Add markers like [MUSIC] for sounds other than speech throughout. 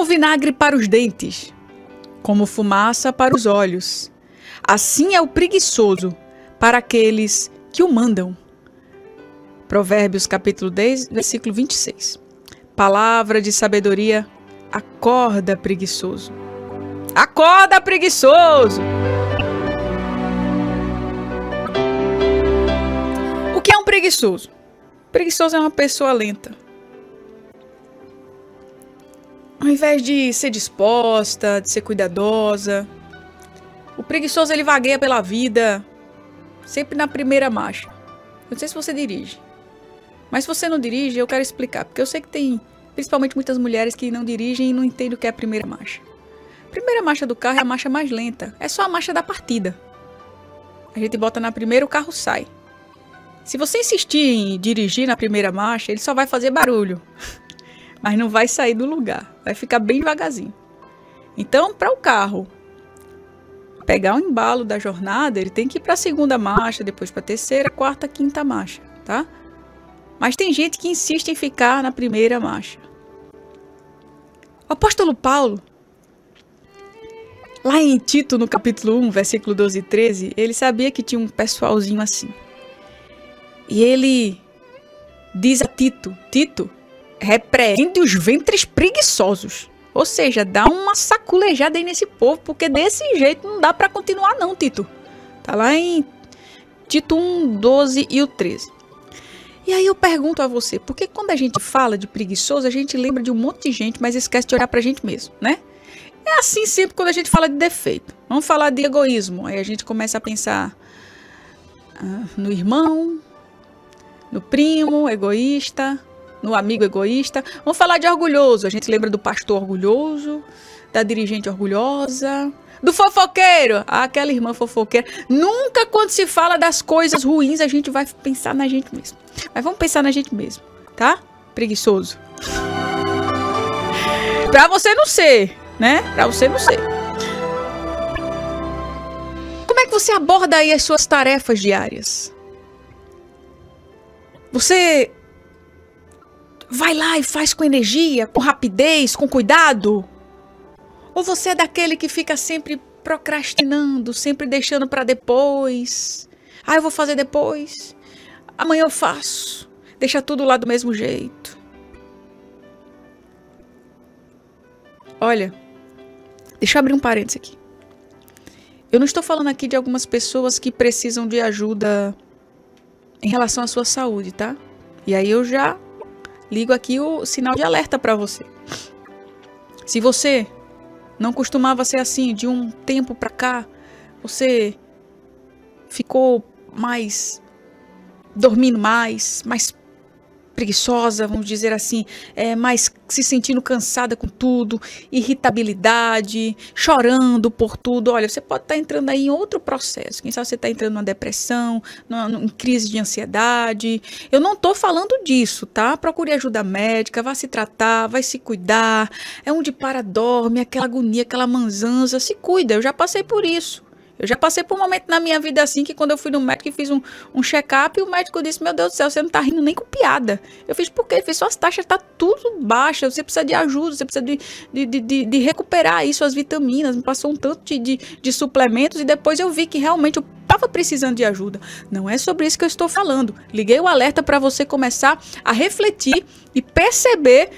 como vinagre para os dentes, como fumaça para os olhos. Assim é o preguiçoso para aqueles que o mandam. Provérbios capítulo 10, versículo 26. Palavra de sabedoria, acorda preguiçoso. Acorda preguiçoso! O que é um preguiçoso? Preguiçoso é uma pessoa lenta. Invés de ser disposta, de ser cuidadosa, o preguiçoso ele vagueia pela vida sempre na primeira marcha. Eu não sei se você dirige. Mas se você não dirige, eu quero explicar, porque eu sei que tem principalmente muitas mulheres que não dirigem e não entendem o que é a primeira marcha. A primeira marcha do carro é a marcha mais lenta, é só a marcha da partida. A gente bota na primeira, o carro sai. Se você insistir em dirigir na primeira marcha, ele só vai fazer barulho, mas não vai sair do lugar, vai ficar bem devagarzinho. Então, para o carro pegar o embalo da jornada, ele tem que ir para a segunda marcha, depois para a terceira, quarta, quinta marcha, tá? Mas tem gente que insiste em ficar na primeira marcha. O apóstolo Paulo, lá em Tito, no capítulo 1, versículo 12 e 13, ele sabia que tinha um pessoalzinho assim. E ele diz a Tito: Tito, repreende os ventres preguiçosos. Ou seja, dá uma saculejada aí nesse povo, porque desse jeito não dá para continuar não, Tito. Tá lá em Tito 1, 12 e o 13. E aí eu pergunto a você, por que quando a gente fala de preguiçoso, a gente lembra de um monte de gente, mas esquece de olhar pra gente mesmo, né? É assim sempre quando a gente fala de defeito. Vamos falar de egoísmo. Aí a gente começa a pensar ah, no irmão, no primo egoísta, no amigo egoísta. Vamos falar de orgulhoso. A gente lembra do pastor orgulhoso, da dirigente orgulhosa, do fofoqueiro, aquela irmã fofoqueira. Nunca quando se fala das coisas ruins a gente vai pensar na gente mesmo. Mas vamos pensar na gente mesmo, tá? Preguiçoso. Pra você não ser, né? Pra você não ser. Como é que você aborda aí as suas tarefas diárias? Você vai lá e faz com energia, com rapidez, com cuidado? Ou você é daquele que fica sempre procrastinando, sempre deixando para depois? Ah, eu vou fazer depois. Amanhã eu faço. Deixa tudo lá do mesmo jeito. Olha, deixa eu abrir um parênteses aqui. Eu não estou falando aqui de algumas pessoas que precisam de ajuda em relação à sua saúde, tá? E aí eu já ligo aqui o sinal de alerta para você. Se você não costumava ser assim de um tempo para cá, você ficou mais dormindo mais, mais preguiçosa, vamos dizer assim, é, mais se sentindo cansada com tudo, irritabilidade, chorando por tudo. Olha, você pode estar tá entrando aí em outro processo. Quem sabe você está entrando numa depressão, numa, em crise de ansiedade. Eu não estou falando disso, tá? Procure ajuda médica, vá se tratar, vai se cuidar. É onde para dorme, aquela agonia, aquela manzanza. Se cuida, eu já passei por isso. Eu já passei por um momento na minha vida assim que quando eu fui no médico e fiz um, um check-up, o médico disse: Meu Deus do céu, você não tá rindo nem com piada. Eu fiz por quê? Ele fez: Suas taxas tá tudo baixa, você precisa de ajuda, você precisa de, de, de, de recuperar aí suas vitaminas. Me passou um tanto de, de, de suplementos e depois eu vi que realmente eu estava precisando de ajuda. Não é sobre isso que eu estou falando. Liguei o alerta para você começar a refletir e perceber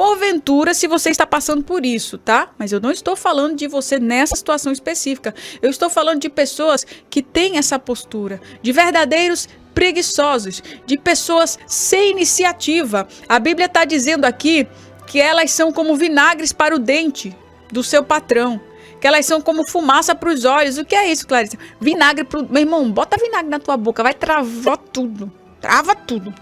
porventura se você está passando por isso, tá? Mas eu não estou falando de você nessa situação específica. Eu estou falando de pessoas que têm essa postura, de verdadeiros preguiçosos, de pessoas sem iniciativa. A Bíblia está dizendo aqui que elas são como vinagres para o dente do seu patrão. Que elas são como fumaça para os olhos. O que é isso, Clarice? Vinagre pro. Meu irmão, bota vinagre na tua boca, vai travar tudo. Trava tudo.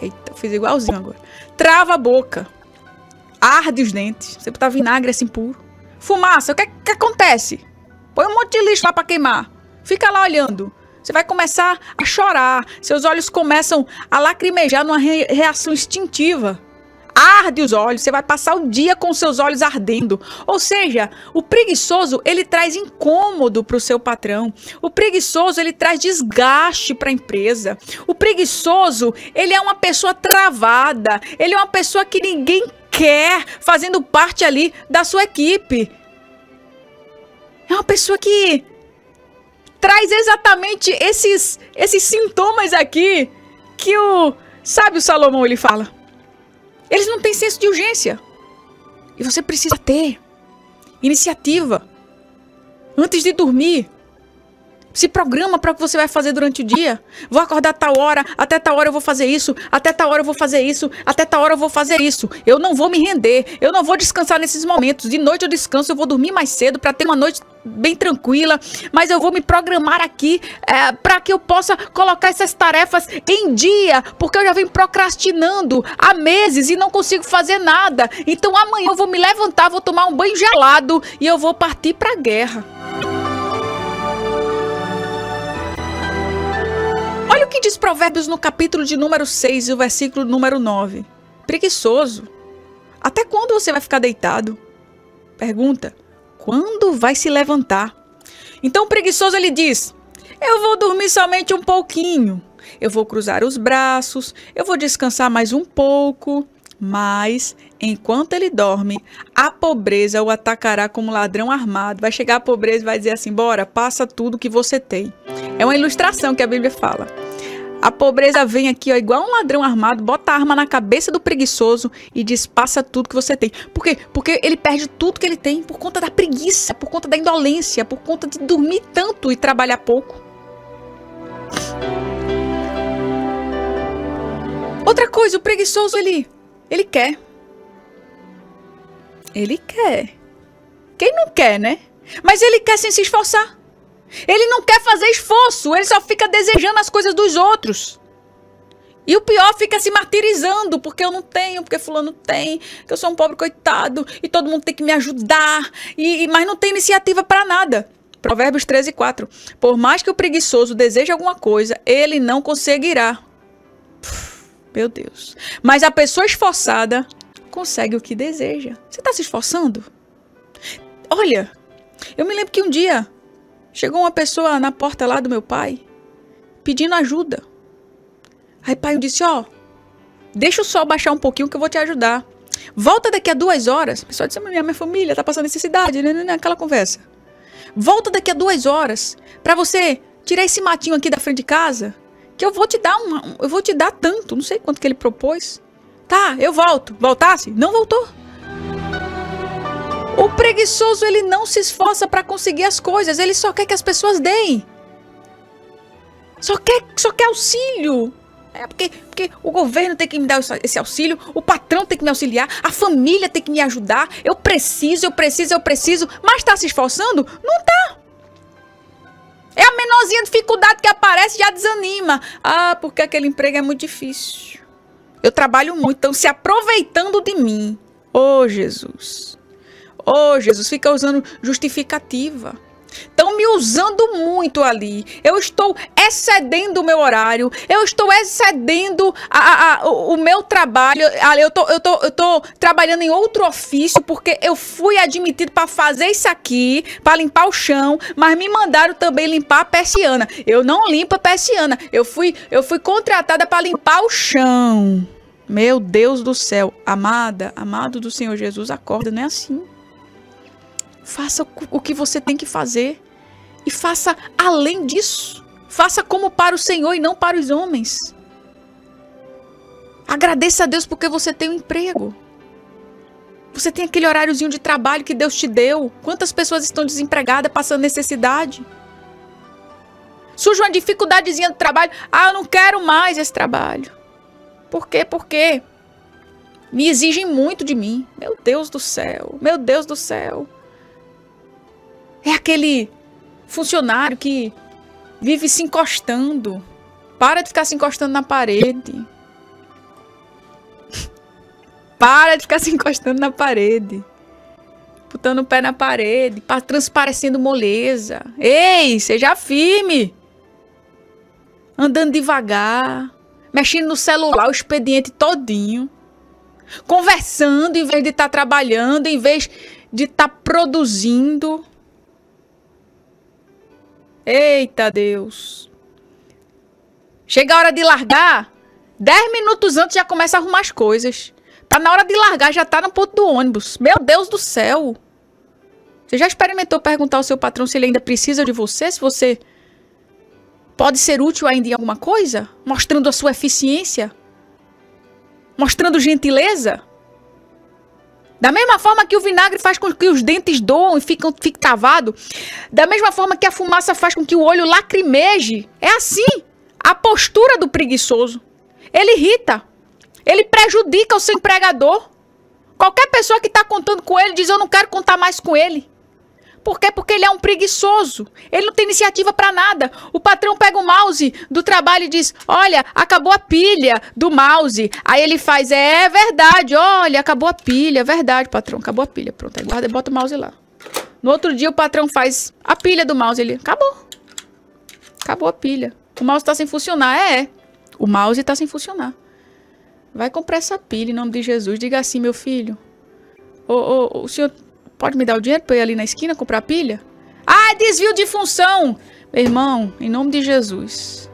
Eita, fiz igualzinho agora. Trava a boca. Arde os dentes. Você botar vinagre assim puro. Fumaça, o que, que acontece? Põe um monte de lixo lá pra queimar. Fica lá olhando. Você vai começar a chorar. Seus olhos começam a lacrimejar numa re reação instintiva arde os olhos, você vai passar o dia com seus olhos ardendo. Ou seja, o preguiçoso, ele traz incômodo para o seu patrão. O preguiçoso, ele traz desgaste para a empresa. O preguiçoso, ele é uma pessoa travada, ele é uma pessoa que ninguém quer fazendo parte ali da sua equipe. É uma pessoa que traz exatamente esses, esses sintomas aqui que o. Sabe, o Salomão ele fala. Eles não têm senso de urgência. E você precisa ter iniciativa. Antes de dormir, se programa para o que você vai fazer durante o dia. Vou acordar tal hora, até tal hora eu vou fazer isso, até tal hora eu vou fazer isso, até tal hora eu vou fazer isso. Eu não vou me render, eu não vou descansar nesses momentos. De noite eu descanso, eu vou dormir mais cedo para ter uma noite bem tranquila, mas eu vou me programar aqui é, para que eu possa colocar essas tarefas em dia, porque eu já venho procrastinando há meses e não consigo fazer nada. Então amanhã eu vou me levantar, vou tomar um banho gelado e eu vou partir para a guerra. Olha o que diz Provérbios no capítulo de número 6 e o versículo número 9. Preguiçoso. Até quando você vai ficar deitado? Pergunta. Quando vai se levantar? Então o preguiçoso ele diz: Eu vou dormir somente um pouquinho. Eu vou cruzar os braços, eu vou descansar mais um pouco. Mas, enquanto ele dorme, a pobreza o atacará como ladrão armado. Vai chegar a pobreza e vai dizer assim: bora, passa tudo que você tem. É uma ilustração que a Bíblia fala. A pobreza vem aqui, ó, igual um ladrão armado, bota a arma na cabeça do preguiçoso e diz: passa tudo que você tem. Por quê? Porque ele perde tudo que ele tem por conta da preguiça, por conta da indolência, por conta de dormir tanto e trabalhar pouco. Outra coisa, o preguiçoso ele ele quer. Ele quer. Quem não quer, né? Mas ele quer sem se esforçar. Ele não quer fazer esforço, ele só fica desejando as coisas dos outros. E o pior fica se martirizando, porque eu não tenho, porque fulano tem, que eu sou um pobre coitado, e todo mundo tem que me ajudar, e, mas não tem iniciativa para nada. Provérbios 13, 4. Por mais que o preguiçoso deseje alguma coisa, ele não conseguirá. Meu Deus. Mas a pessoa esforçada consegue o que deseja. Você está se esforçando? Olha, eu me lembro que um dia chegou uma pessoa na porta lá do meu pai pedindo ajuda. Aí pai disse: Ó, oh, deixa o sol baixar um pouquinho que eu vou te ajudar. Volta daqui a duas horas. A pessoa disse: Minha, minha família tá passando necessidade, né, né, né? Aquela conversa. Volta daqui a duas horas para você tirar esse matinho aqui da frente de casa que eu vou te dar uma, eu vou te dar tanto, não sei quanto que ele propôs. Tá, eu volto. Voltasse? Não voltou. O preguiçoso ele não se esforça para conseguir as coisas, ele só quer que as pessoas deem. Só quer, só quer auxílio. É porque, porque o governo tem que me dar esse auxílio, o patrão tem que me auxiliar, a família tem que me ajudar. Eu preciso, eu preciso, eu preciso. Mas está se esforçando? Não tá. É a menorzinha dificuldade que aparece já desanima. Ah, porque aquele emprego é muito difícil. Eu trabalho muito, estão se aproveitando de mim. Oh, Jesus. Oh, Jesus, fica usando justificativa. Estão me usando muito ali. Eu estou excedendo o meu horário. Eu estou excedendo a, a, a, o, o, meu trabalho. Eu tô, eu, tô, eu tô trabalhando em outro ofício porque eu fui admitido para fazer isso aqui, para limpar o chão, mas me mandaram também limpar a persiana. Eu não limpo a persiana. Eu fui, eu fui contratada para limpar o chão. Meu Deus do céu, amada, amado do Senhor Jesus, acorda, não é assim. Faça o que você tem que fazer. E faça além disso. Faça como para o Senhor e não para os homens. Agradeça a Deus porque você tem um emprego. Você tem aquele horáriozinho de trabalho que Deus te deu. Quantas pessoas estão desempregadas, passando necessidade? Surge uma dificuldadezinha do trabalho. Ah, eu não quero mais esse trabalho. Por quê? Por quê? Me exigem muito de mim. Meu Deus do céu. Meu Deus do céu. Aquele funcionário que vive se encostando. Para de ficar se encostando na parede. [LAUGHS] Para de ficar se encostando na parede. Botando o pé na parede, transparecendo moleza. Ei, seja firme. Andando devagar, mexendo no celular, o expediente todinho. Conversando em vez de estar tá trabalhando, em vez de estar tá produzindo. Eita Deus. Chega a hora de largar, dez minutos antes já começa a arrumar as coisas. Tá na hora de largar, já tá no ponto do ônibus. Meu Deus do céu. Você já experimentou perguntar ao seu patrão se ele ainda precisa de você? Se você pode ser útil ainda em alguma coisa? Mostrando a sua eficiência? Mostrando gentileza? Da mesma forma que o vinagre faz com que os dentes doam e ficam fiquem travados, da mesma forma que a fumaça faz com que o olho lacrimeje, é assim a postura do preguiçoso. Ele irrita, ele prejudica o seu empregador. Qualquer pessoa que está contando com ele diz: Eu não quero contar mais com ele. Por quê? Porque ele é um preguiçoso. Ele não tem iniciativa para nada. O patrão pega o mouse do trabalho e diz: Olha, acabou a pilha do mouse. Aí ele faz: É verdade, olha, acabou a pilha. É verdade, patrão, acabou a pilha. Pronto, aí guarda e bota o mouse lá. No outro dia o patrão faz a pilha do mouse. Ele: Acabou. Acabou a pilha. O mouse está sem funcionar. É, é. O mouse está sem funcionar. Vai comprar essa pilha em nome de Jesus. Diga assim, meu filho. Ô, ô, o senhor Pode me dar o dinheiro para ir ali na esquina comprar pilha? Ah, desvio de função! Meu irmão, em nome de Jesus,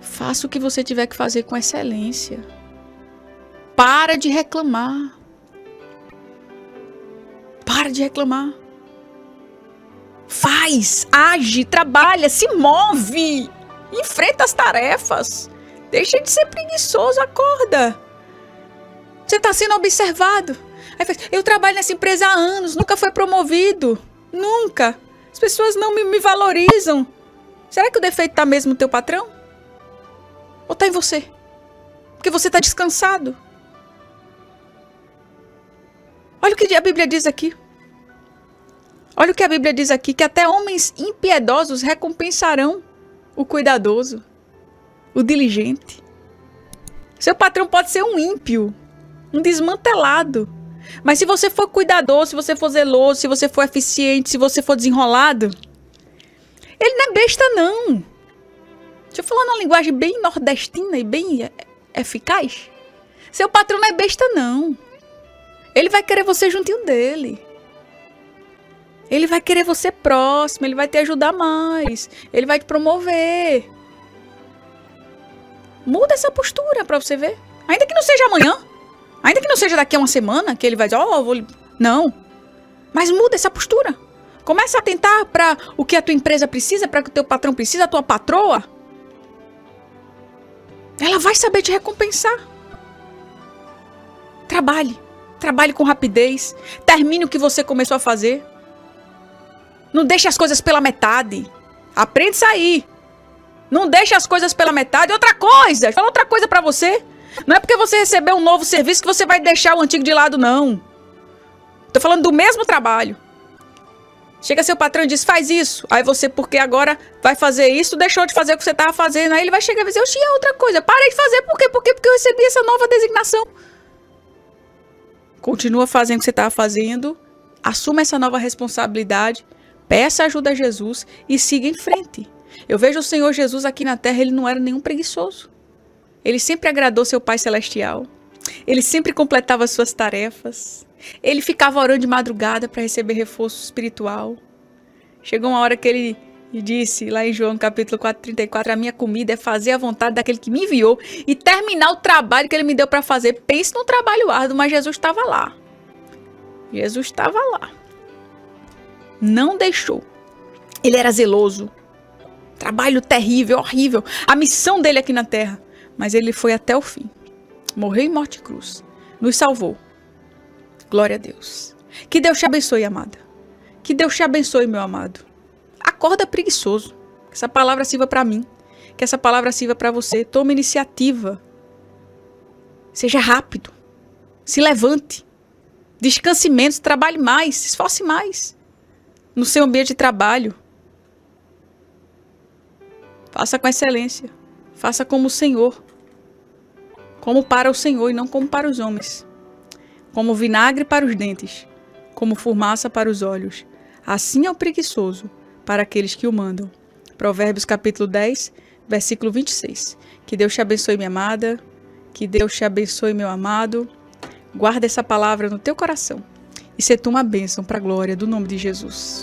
faça o que você tiver que fazer com excelência. Para de reclamar. Para de reclamar. Faz, age, trabalha, se move. Enfrenta as tarefas. Deixa de ser preguiçoso, acorda. Você está sendo observado. Aí eu trabalho nessa empresa há anos, nunca foi promovido. Nunca. As pessoas não me, me valorizam. Será que o defeito está mesmo no teu patrão? Ou está em você? Porque você está descansado. Olha o que a Bíblia diz aqui. Olha o que a Bíblia diz aqui: que até homens impiedosos recompensarão o cuidadoso, o diligente. Seu patrão pode ser um ímpio, um desmantelado. Mas se você for cuidadoso, se você for zeloso, se você for eficiente, se você for desenrolado, ele não é besta, não. Deixa eu falar numa linguagem bem nordestina e bem eficaz. Seu patrão não é besta, não. Ele vai querer você juntinho dele. Ele vai querer você próximo, ele vai te ajudar mais, ele vai te promover. Muda essa postura para você ver. Ainda que não seja amanhã. Ainda que não seja daqui a uma semana que ele vai dizer, ó, oh, vou. Não. Mas muda essa postura. Começa a tentar para o que a tua empresa precisa, para o que o teu patrão precisa, a tua patroa. Ela vai saber te recompensar. Trabalhe. Trabalhe com rapidez. Termine o que você começou a fazer. Não deixe as coisas pela metade. Aprende a sair. Não deixe as coisas pela metade. Outra coisa, fala outra coisa para você. Não é porque você recebeu um novo serviço que você vai deixar o antigo de lado, não. Tô falando do mesmo trabalho. Chega seu patrão e diz, faz isso. Aí você, porque agora vai fazer isso, deixou de fazer o que você estava fazendo. Aí ele vai chegar e dizer, eu tinha outra coisa. Parei de fazer, por quê? Por quê? Porque eu recebi essa nova designação. Continua fazendo o que você estava fazendo. Assuma essa nova responsabilidade. Peça ajuda a Jesus e siga em frente. Eu vejo o Senhor Jesus aqui na terra, ele não era nenhum preguiçoso. Ele sempre agradou seu Pai Celestial. Ele sempre completava suas tarefas. Ele ficava orando de madrugada para receber reforço espiritual. Chegou uma hora que ele disse lá em João capítulo 4, 34, a minha comida é fazer a vontade daquele que me enviou e terminar o trabalho que ele me deu para fazer. Pense num trabalho árduo, mas Jesus estava lá. Jesus estava lá. Não deixou. Ele era zeloso. Trabalho terrível, horrível. A missão dele aqui na terra mas ele foi até o fim. Morreu em morte cruz. Nos salvou. Glória a Deus. Que Deus te abençoe, amada. Que Deus te abençoe, meu amado. Acorda preguiçoso. Que essa palavra sirva para mim. Que essa palavra sirva para você. Tome iniciativa. Seja rápido. Se levante. Descanse menos, trabalhe mais, se esforce mais no seu ambiente de trabalho. Faça com excelência. Faça como o Senhor. Como para o Senhor e não como para os homens. Como vinagre para os dentes, como fumaça para os olhos. Assim é o preguiçoso para aqueles que o mandam. Provérbios capítulo 10, versículo 26. Que Deus te abençoe, minha amada. Que Deus te abençoe, meu amado. Guarda essa palavra no teu coração e se tu uma bênção para a glória do nome de Jesus.